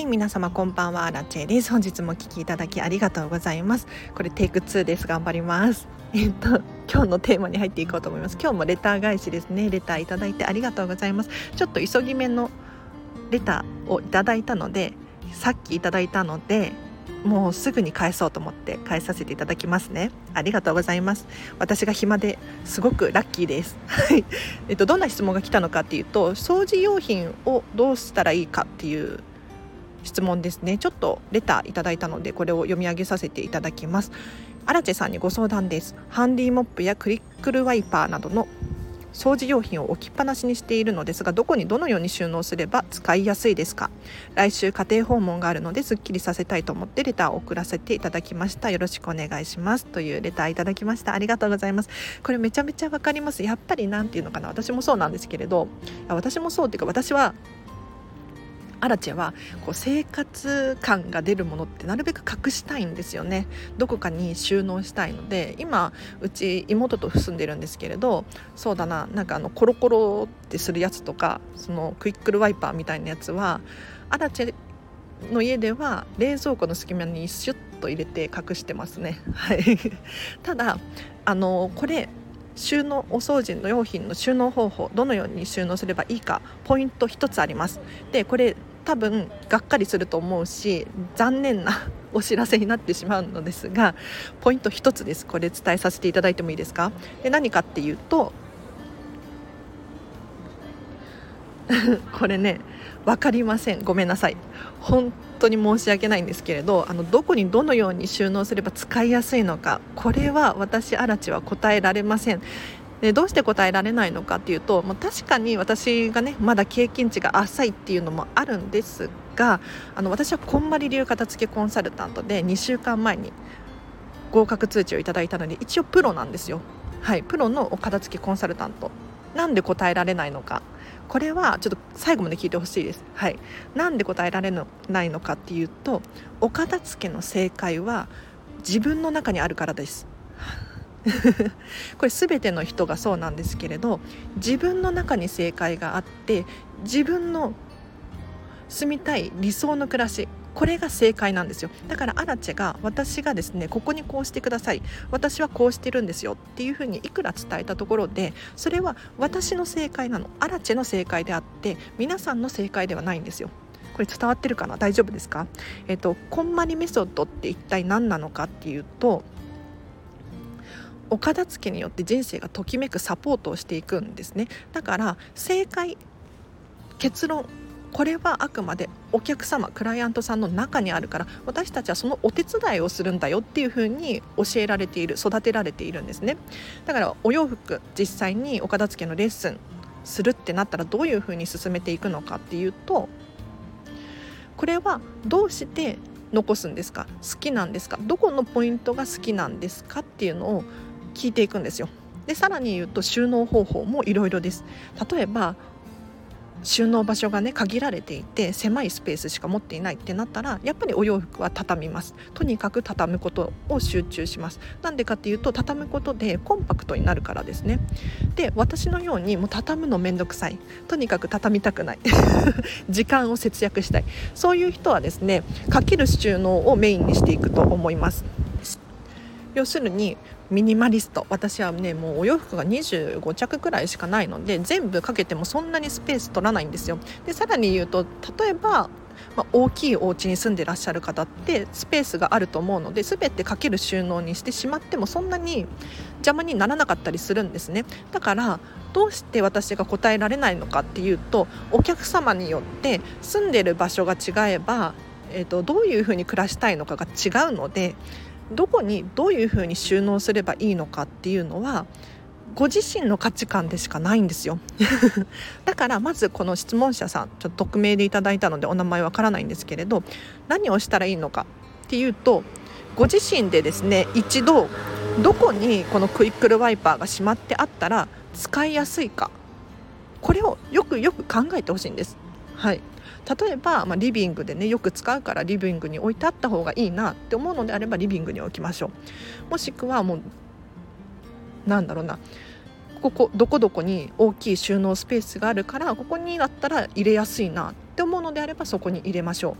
はい皆様こんばんはラチェです。本日もお聞きいただきありがとうございます。これテイク2です。頑張ります。えっと今日のテーマに入っていこうと思います。今日もレター返しですね。レターいただいてありがとうございます。ちょっと急ぎ目のレターをいただいたのでさっきいただいたのでもうすぐに返そうと思って返させていただきますね。ありがとうございます。私が暇ですごくラッキーです。はい。えっとどんな質問が来たのかっていうと掃除用品をどうしたらいいかっていう質問ですね。ちょっとレターいただいたのでこれを読み上げさせていただきます。アラチェさんにご相談です。ハンディモップやクリックルワイパーなどの掃除用品を置きっぱなしにしているのですがどこにどのように収納すれば使いやすいですか？来週家庭訪問があるのですっきりさせたいと思ってレターを送らせていただきました。よろしくお願いします。というレターいただきました。ありがとうございます。これめちゃめちゃわかります。やっぱりなんていうのかな。私もそうなんですけれど。私もそうっていうか私はアラチェはこう生活感が出るものってなるべく隠したいんですよね。どこかに収納したいので今うち妹と住んでるんですけれどそうだななんかあのコロコロってするやつとかそのクイックルワイパーみたいなやつはアラチェの家では冷蔵庫の隙間にシュッと入れて隠してますね。はい、ただあのこれ収納お掃除の用品の収納方法どのように収納すればいいかポイント1つあります。でこれ多分がっかりすると思うし残念な お知らせになってしまうのですがポイント1つです。これ伝えさせていただいてもいいですか？で何かっていうと これね分かりません。ごめんなさい。本当に申し訳ないんですけれどあのどこにどのように収納すれば使いやすいのかこれは私アラチは答えられません。でどうして答えられないのかっていうと、まあ、確かに私がねまだ経験値が浅いっていうのもあるんですがあの私はこんまり流片付けコンサルタントで2週間前に合格通知をいただいたので一応プロなんですよはいプロのお片付けコンサルタントなんで答えられないのかこれはちょっと最後まで聞いてほしいです。はい、なんで答えられないのかっていうとお片付けの正解は自分の中にあるからです。これ全ての人がそうなんですけれど自分の中に正解があって自分の住みたい理想の暮らしこれが正解なんですよ。だからアラチェが私がですねここにこうしてください。私はこうしてるんですよ。っていうふうにいくら伝えたところでそれは私の正解なの。アラチェの正解であって皆さんの正解ではないんですよ。これ伝わってるかな？大丈夫ですか？えっとこんまりメソッドって一体何なのかっていうとお片付けによって人生がときめくサポートをしていくんですね。だから正解結論これはあくまでお客様クライアントさんの中にあるから私たちはそのお手伝いをするんだよっていうふうに教えられている育てられているんですね。だからお洋服実際にお片付けのレッスンするってなったらどういうふうに進めていくのかっていうとこれはどうして残すんですか？好きなんですか？どこのポイントが好きなんですか？っていうのを聞いていくんですよ。でさらに言うと収納方法もいろいろです。例えば収納場所がね限られていて狭いスペースしか持っていないってなったらやっぱりお洋服は畳みます。とにかく畳むことを集中します。なんでかっていうと畳むことでコンパクトになるからですね。で私のようにもう畳むのめんどくさい。とにかく畳みたくない。時間を節約したい。そういう人はですねかける収納をメインにしていくと思います。要するにミニマリスト。私はねもうお洋服が25着くらいしかないので全部かけてもそんなにスペース取らないんですよ。でさらに言うと例えばまあ、大きいお家に住んでらっしゃる方ってスペースがあると思うので全てかける収納にしてしまってもそんなに邪魔にならなかったりするんですね。だからどうして私が答えられないのかっていうとお客様によって住んでる場所が違えば、えーとどういうふうに暮らしたいのかが違うのでどこにどういうふうに収納すればいいのかっていうのはご自身の価値観でしかないんですよ だからまずこの質問者さんちょっと匿名でいただいたのでお名前わからないんですけれど何をしたらいいのかっていうとご自身でですね一度どこにこのクイックルワイパーがしまってあったら使いやすいかこれをよくよく考えてほしいんです。はい例えば、まあ、リビングでねよく使うからリビングに置いてあった方がいいなって思うのであればリビングに置きましょう。もしくはもうなんだろうな。ここどこどこに大きい収納スペースがあるからここにだったら入れやすいなって思うのであればそこに入れましょう。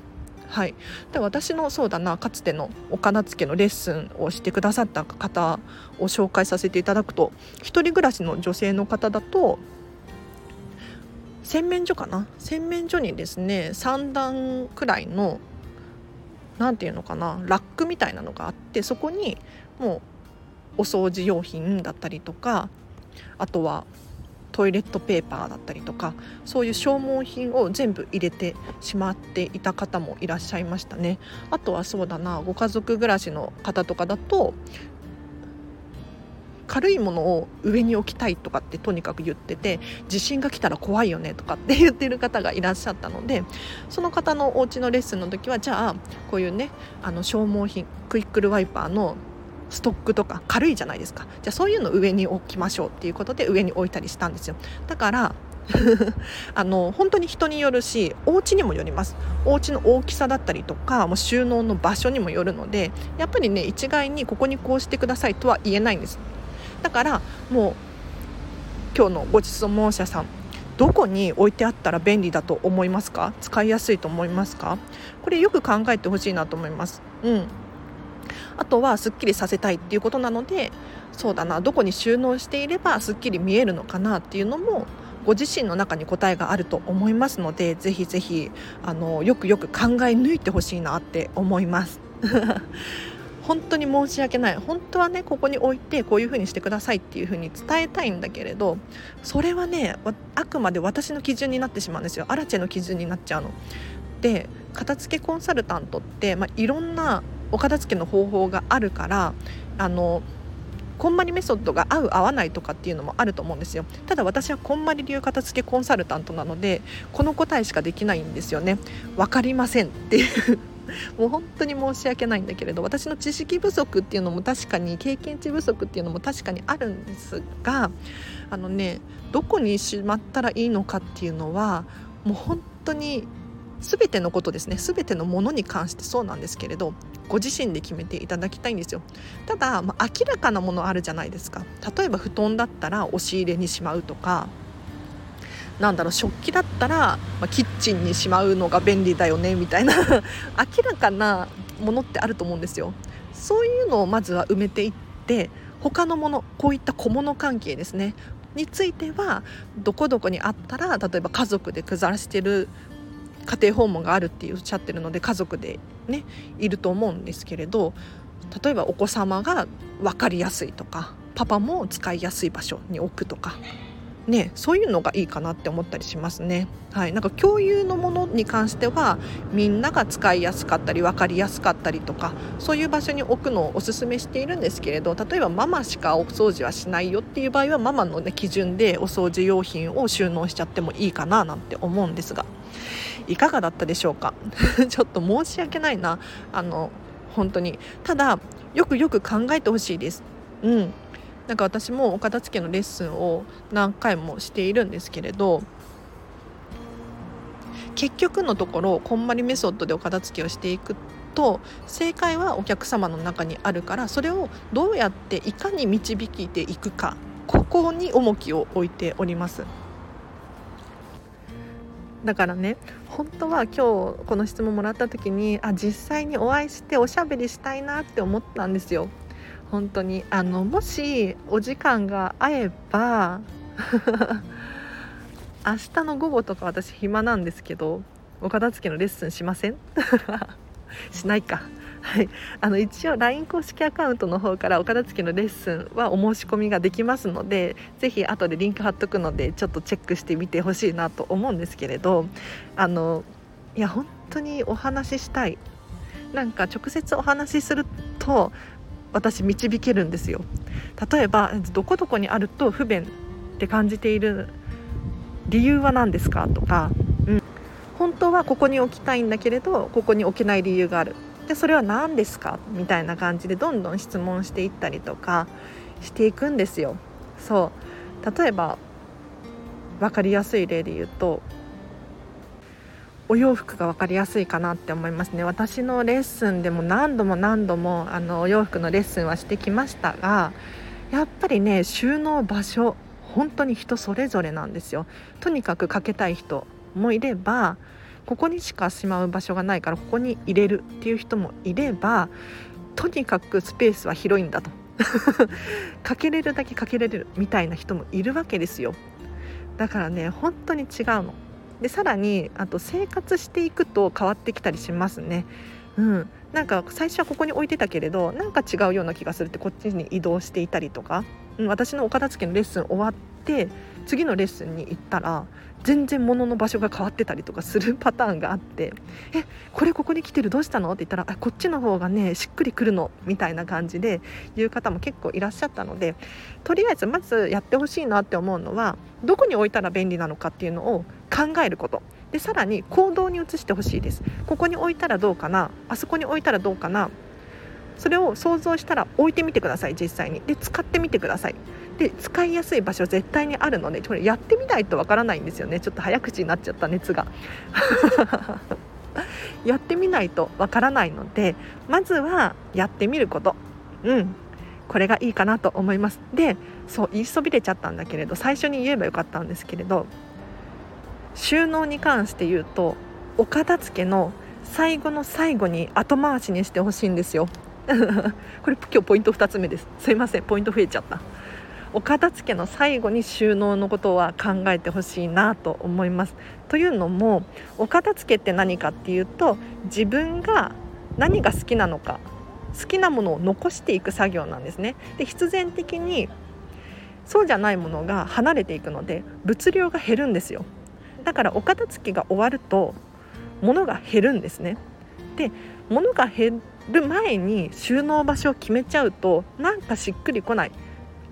はい、で私のそうだなかつてのお片付けのレッスンをしてくださった方を紹介させていただくと一人暮らしの女性の方だと洗面所かな？洗面所にですね3段くらいの何て言うのかな？ラックみたいなのがあってそこにもうお掃除用品だったりとかあとはトイレットペーパーだったりとかそういう消耗品を全部入れてしまっていた方もいらっしゃいましたね。あとはそうだなご家族暮らしの方とかだと軽いものを上に置きたいとかってとにかく言ってて地震が来たら怖いよねとかって言ってる方がいらっしゃったのでその方のお家のレッスンの時はじゃあこういうねあの消耗品クイックルワイパーのストックとか軽いじゃないですか。じゃあそういうの上に置きましょうっていうことで上に置いたりしたんですよ。だから あの本当に人によるしお家にもよります。お家の大きさだったりとかもう収納の場所にもよるのでやっぱりね一概にここにこうしてくださいとは言えないんです。だからもう今日のごちそう申しさんどこに置いてあったら便利だと思いますか？使いやすいと思いますか？これよく考えてほしいなと思います。うん。あとはすっきりさせたいっていうことなのでそうだなどこに収納していればすっきり見えるのかなっていうのもご自身の中に答えがあると思いますのでぜひぜひあのよくよく考え抜いてほしいなって思います。本当に申し訳ない。本当はねここに置いてこういう風にしてくださいっていう風に伝えたいんだけれどそれはねあくまで私の基準になってしまうんですよ。アラチェの基準になっちゃうの。で片付けコンサルタントって、まあ、いろんなお片付けの方法があるからあのこんまりメソッドが合う合わないとかっていうのもあると思うんですよ。ただ私はこんまり流片付けコンサルタントなのでこの答えしかできないんですよね。分かりませんっていう。もう本当に申し訳ないんだけれど私の知識不足っていうのも確かに経験値不足っていうのも確かにあるんですがあのねどこにしまったらいいのかっていうのはもう本当に全てのことですね。全てのものに関してそうなんですけれどご自身で決めていただきたいんですよ。ただ、まあ、明らかなものあるじゃないですか。例えば布団だったら押し入れにしまうとかなんだろう食器だったら、まあ、キッチンにしまうのが便利だよねみたいな 明らかなものってあると思うんですよ。そういうのをまずは埋めていって他のものこういった小物関係ですねについてはどこどこにあったら例えば家族で下してる家庭訪問があるっておっしゃってるので家族でねいると思うんですけれど例えばお子様が分かりやすいとかパパも使いやすい場所に置くとかね、そういうのがいいかなって思ったりしますね。はい、なんか共有のものに関してはみんなが使いやすかったり分かりやすかったりとかそういう場所に置くのをおすすめしているんですけれど例えばママしかお掃除はしないよっていう場合はママの、ね、基準でお掃除用品を収納しちゃってもいいかななんて思うんですがいかがだったでしょうか？ちょっと申し訳ないな。あの本当に。ただよくよく考えてほしいです。うん。なんか私もお片付けのレッスンを何回もしているんですけれど結局のところこんまりメソッドでお片付けをしていくと正解はお客様の中にあるからそれをどうやっていかに導いていくかここに重きを置いております。だからね本当は今日この質問もらった時にあ実際にお会いしておしゃべりしたいなって思ったんですよ。本当に。あのもしお時間が合えば 明日の午後とか私暇なんですけどお片付けのレッスンしません？しないか。はい、あの一応 LINE 公式アカウントの方からお片付けのレッスンはお申し込みができますのでぜひ後でリンク貼っとくのでちょっとチェックしてみてほしいなと思うんですけれどあのいや本当にお話ししたい。なんか直接お話しすると私導けるんですよ。例えばどこどこにあると不便って感じている理由は何ですかとか、うん、本当はここに置きたいんだけれどここに置けない理由がある。でそれは何ですか？みたいな感じでどんどん質問していったりとかしていくんですよ。そう。例えば分かりやすい例で言うとお洋服が分かりやすいかなって思いますね。私のレッスンでも何度も何度もあのお洋服のレッスンはしてきましたがやっぱりね収納場所本当に人それぞれなんですよ。とにかくかけたい人もいればここにしかしまう場所がないからここに入れるっていう人もいればとにかくスペースは広いんだと。かけれるだけかけれるみたいな人もいるわけですよ。だからね本当に違うの。でさらにあと生活していくと変わってきたりしますね。うん。なんか最初はここに置いてたけれどなんか違うような気がするってこっちに移動していたりとか、うん、私のお片付けのレッスン終わって次のレッスンに行ったら全然物の場所が変わってたりとかするパターンがあって「えこれここに来てるどうしたの?」って言ったらあ「こっちの方がねしっくりくるの」みたいな感じで言う方も結構いらっしゃったのでとりあえずまずやってほしいなって思うのはどこに置いたら便利なのかっていうのを考えること。でさらに行動に移してほしいです。ここに置いたらどうかな？あそこに置いたらどうかな？それを想像したら置いてみてください実際に。で使ってみてください。で使いやすい場所絶対にあるのでこれやってみないとわからないんですよね。ちょっと早口になっちゃった熱が。やってみないとわからないのでまずはやってみること。うん。これがいいかなと思います。でそう言いそびれちゃったんだけれど最初に言えばよかったんですけれど収納に関して言うとお片付けの最後の最後に後回しにしてほしいんですよ。これ今日ポイント2つ目です。すいませんポイント増えちゃった。お片付けの最後に収納のことは考えてほしいなと思います。というのもお片付けって何かっていうと自分が何が好きなのか好きなものを残していく作業なんですね。で必然的にそうじゃないものが離れていくので物量が減るんですよ。だからお片付けが終わると物が減るんですね。で物が減る前に収納場所を決めちゃうとなんかしっくりこない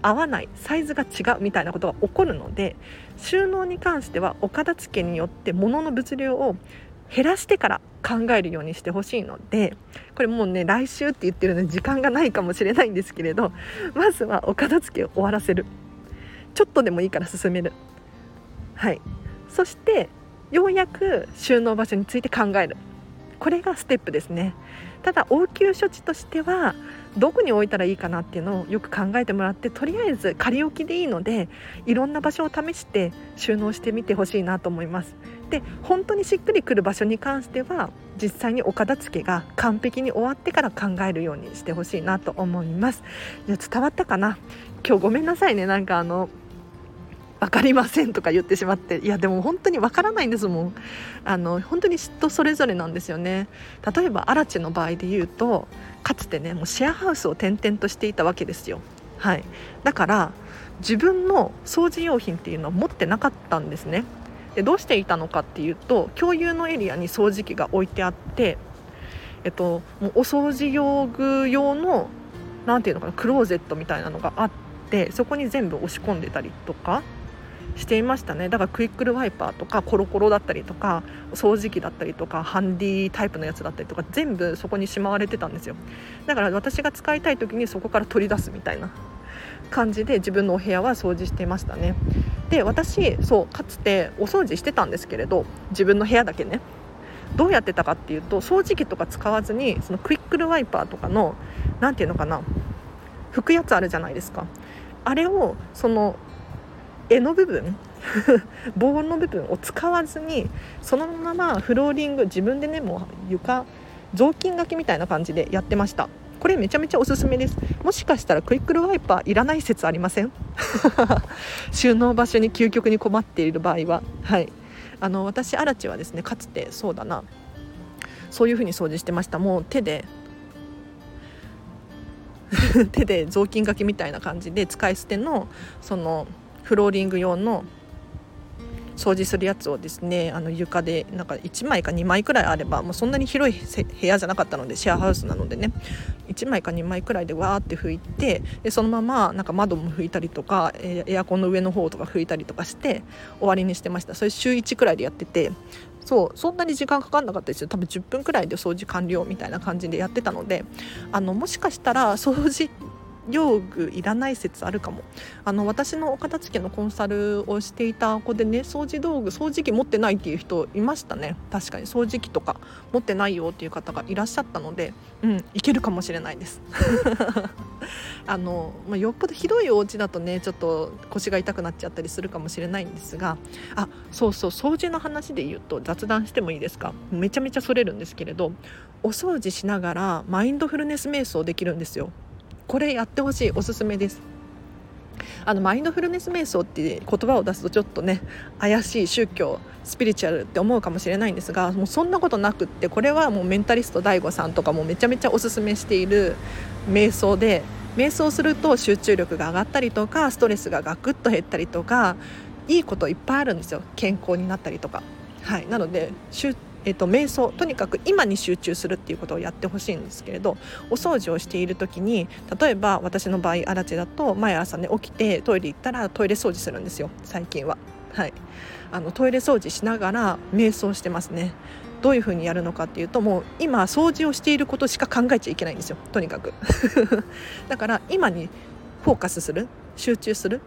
合わないサイズが違うみたいなことが起こるので収納に関してはお片付けによって物の物量を減らしてから考えるようにしてほしいのでこれもうね来週って言ってるので時間がないかもしれないんですけれどまずはお片付けを終わらせる。ちょっとでもいいから進める。はい。そしてようやく収納場所について考える。これがステップですね。ただ応急処置としてはどこに置いたらいいかなっていうのをよく考えてもらってとりあえず仮置きでいいのでいろんな場所を試して収納してみてほしいなと思います。で本当にしっくりくる場所に関しては実際にお片付けが完璧に終わってから考えるようにしてほしいなと思います。伝わったかな？今日ごめんなさいね。なんかあの分かりませんとか言ってしまっていやでも本当に分からないんですもん。あの本当に人それぞれなんですよね。例えばアラチの場合で言うとかつてねもうシェアハウスを転々としていたわけですよ。はい。だから自分の掃除用品っていうのは持ってなかったんですね。でどうしていたのかっていうと共有のエリアに掃除機が置いてあってえっともうお掃除用具用の何ていうのかなクローゼットみたいなのがあってそこに全部押し込んでたりとかしていましたね。だからクイックルワイパーとかコロコロだったりとか掃除機だったりとかハンディタイプのやつだったりとか全部そこにしまわれてたんですよ。だから私が使いたい時にそこから取り出すみたいな感じで自分のお部屋は掃除していましたね。で私そうかつてお掃除してたんですけれど自分の部屋だけね。どうやってたかっていうと掃除機とか使わずにそのクイックルワイパーとかの何ていうのかな拭くやつあるじゃないですか。あれをその柄の部分？棒の部分を使わずにそのままフローリング自分でねもう床雑巾がけみたいな感じでやってました。これめちゃめちゃおすすめです。もしかしたらクイックルワイパーいらない説ありません？収納場所に究極に困っている場合は。はい。あの私アラチはですねかつてそうだな。そういう風に掃除してました。もう手で 手で雑巾がけみたいな感じで使い捨てのそのフローリング用の掃除するやつをですねあの床でなんか1枚か2枚くらいあればもうそんなに広い部屋じゃなかったのでシェアハウスなのでね。1枚か2枚くらいでわーって拭いてでそのままなんか窓も拭いたりとかエアコンの上の方とか拭いたりとかして終わりにしてました。それ週1くらいでやっててそうそんなに時間かかんなかったですよ。多分10分くらいで掃除完了みたいな感じでやってたのであのもしかしたら掃除用具いらない説あるかも。あの私のお片付けのコンサルをしていた子でね掃除道具掃除機持ってないっていう人いましたね。確かに。掃除機とか持ってないよっていう方がいらっしゃったのでうんいけるかもしれないです。あの、まあ、よっぽどひどいお家だとねちょっと腰が痛くなっちゃったりするかもしれないんですがあそうそう。掃除の話で言うと雑談してもいいですか？めちゃめちゃそれるんですけれどお掃除しながらマインドフルネス瞑想できるんですよ。これやってほしいおすすめです。あのマインドフルネス瞑想って言葉を出すとちょっとね怪しい宗教スピリチュアルって思うかもしれないんですがもうそんなことなくってこれはもうメンタリスト DAIGO さんとかもめちゃめちゃおすすめしている瞑想で瞑想すると集中力が上がったりとかストレスがガクッと減ったりとかいいこといっぱいあるんですよ。健康になったりとか。はい、なのでえーと、瞑想とにかく今に集中するっていうことをやってほしいんですけれどお掃除をしている時に例えば私の場合アラチだと毎朝ね起きてトイレ行ったらトイレ掃除するんですよ最近は。はい、あのトイレ掃除しながら瞑想してますね。どういうふうにやるのかっていうともう今掃除をしていることしか考えちゃいけないんですよとにかく だから今にフォーカスする集中する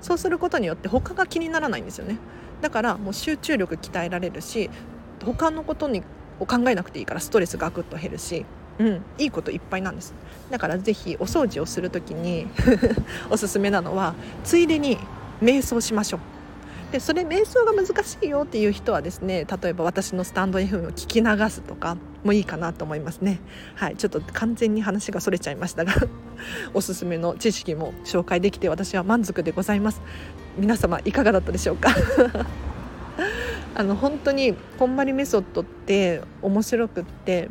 そうすることによって他が気にならないんですよねだからもう集中力鍛えられるし他のことにを考えなくていいからストレスがぐっと減るし、うん、いいこといっぱいなんです。だからぜひお掃除をする時に おすすめなのはついでに瞑想しましょう。でそれ瞑想が難しいよっていう人はですね例えば私のスタンド FM を聞き流すとかもいいかなと思いますね。はいちょっと完全に話がそれちゃいましたが おすすめの知識も紹介できて私は満足でございます。皆様いかがだったでしょうか？あの本当にこんまりメソッドって面白くって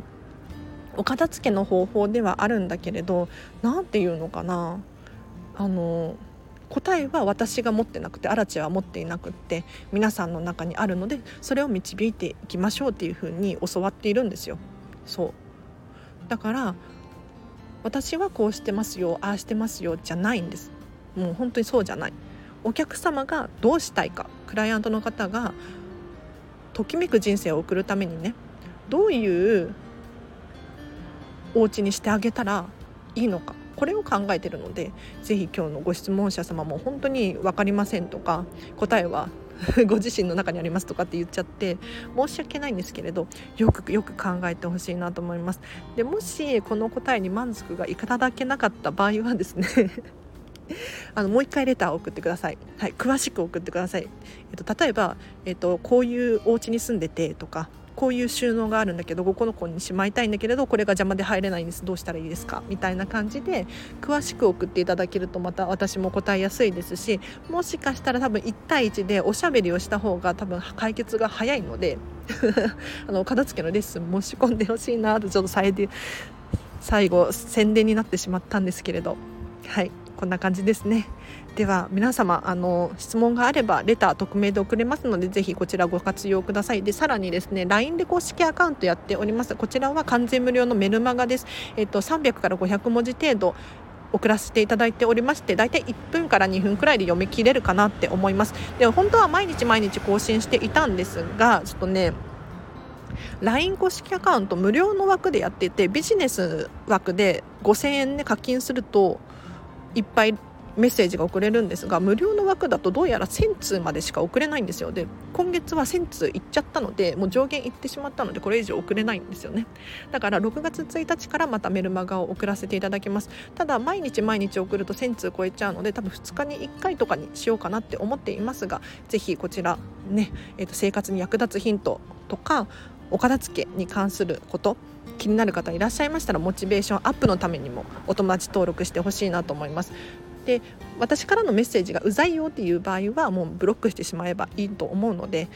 お片付けの方法ではあるんだけれど何て言うのかな。あの答えは私が持ってなくてアラチは持っていなくって皆さんの中にあるのでそれを導いていきましょうっていうふうに教わっているんですよ。そう。だから私はこうしてますよああしてますよじゃないんです。もう本当にそうじゃない。お客様がどうしたいかクライアントの方がときめく人生を送るためにねどういうお家にしてあげたらいいのかこれを考えてるのでぜひ今日のご質問者様も本当に分かりませんとか答えは ご自身の中にありますとかって言っちゃって申し訳ないんですけれどよくよく考えてほしいなと思います。でもしこの答えに満足がいただけなかった場合はですね あのもう一回レターを送ってください、はい、詳しく送ってください、えっと、例えば、えっと、こういうお家に住んでてとかこういう収納があるんだけどここの子にしまいたいんだけれどこれが邪魔で入れないんです。どうしたらいいですか？みたいな感じで詳しく送っていただけるとまた私も答えやすいですしもしかしたら多分1対1でおしゃべりをした方が多分解決が早いので あの片付けのレッスン申し込んでほしいなとちょっと最後宣伝になってしまったんですけれど。はい。こんな感じですね。では皆様あの質問があればレター匿名で送れますのでぜひこちらご活用ください。でさらにですね LINE で公式アカウントやっております。こちらは完全無料のメルマガです。えっと300から500文字程度送らせていただいておりまして大体1分から2分くらいで読み切れるかなって思います。で本当は毎日毎日更新していたんですがちょっとね LINE 公式アカウント無料の枠でやっていてビジネス枠で5000円で課金するといっぱいメッセージが送れるんですが無料の枠だとどうやら1000通までしか送れないんですよ。で今月は1000通いっちゃったのでもう上限いってしまったのでこれ以上送れないんですよね。だから6月1日からまたメルマガを送らせていただきます。ただ毎日毎日送ると1000通超えちゃうので多分2日に1回とかにしようかなって思っていますがぜひこちらね、えー、と生活に役立つヒントとかお片付けに関すること気になる方いらっしゃいましたらモチベーションアップのためにもお友達登録してほしいなと思います。で私からのメッセージがうざいよっていう場合はもうブロックしてしまえばいいと思うので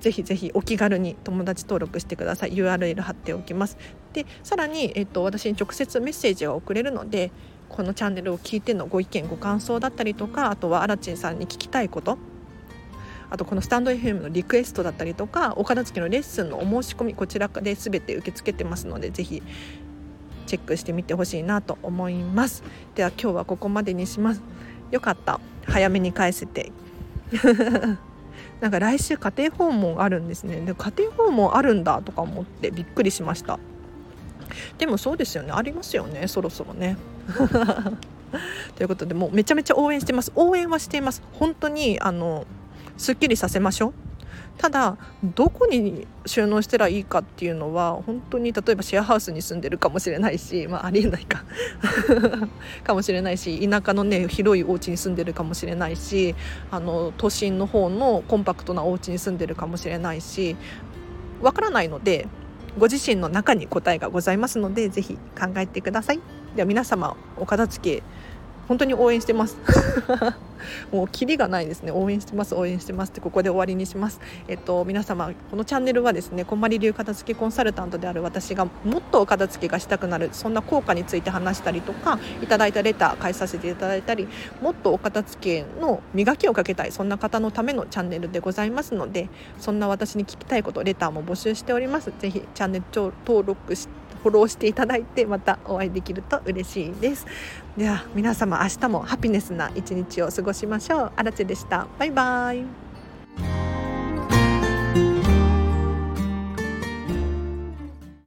ぜひぜひお気軽に友達登録してください。URL 貼っておきます。でさらに、えっと、私に直接メッセージが送れるのでこのチャンネルを聞いてのご意見ご感想だったりとかあとはアラチンさんに聞きたいことあとこのスタンド FM のリクエストだったりとかお片付けのレッスンのお申し込みこちらで全て受け付けてますのでぜひチェックしてみてほしいなと思います。では今日はここまでにします。よかった。早めに返せて。なんか来週家庭訪問あるんですね。で家庭訪問あるんだとか思ってびっくりしました。でもそうですよね。ありますよね。そろそろね。ということでもうめちゃめちゃ応援してます。応援はしています。本当にあのすっきりさせましょうただどこに収納したらいいかっていうのは本当に例えばシェアハウスに住んでるかもしれないし、まあ、ありえないか かもしれないし田舎のね広いお家に住んでるかもしれないしあの都心の方のコンパクトなお家に住んでるかもしれないしわからないのでご自身の中に答えがございますのでぜひ考えてください。では皆様お片付け本当に応援してます。もうキリがないですね。応援してます応援してますってここで終わりにします。えっと皆様このチャンネルはですねこんまり流片付けコンサルタントである私がもっとお片付けがしたくなるそんな効果について話したりとかいただいたレター返させていただいたりもっとお片付けの磨きをかけたいそんな方のためのチャンネルでございますのでそんな私に聞きたいことレターも募集しております。ぜひチャンネル登録してフォローしていただいてまたお会いできると嬉しいです。では皆様明日もハピネスな一日を過ごしましょう。あらでしたバイバーイ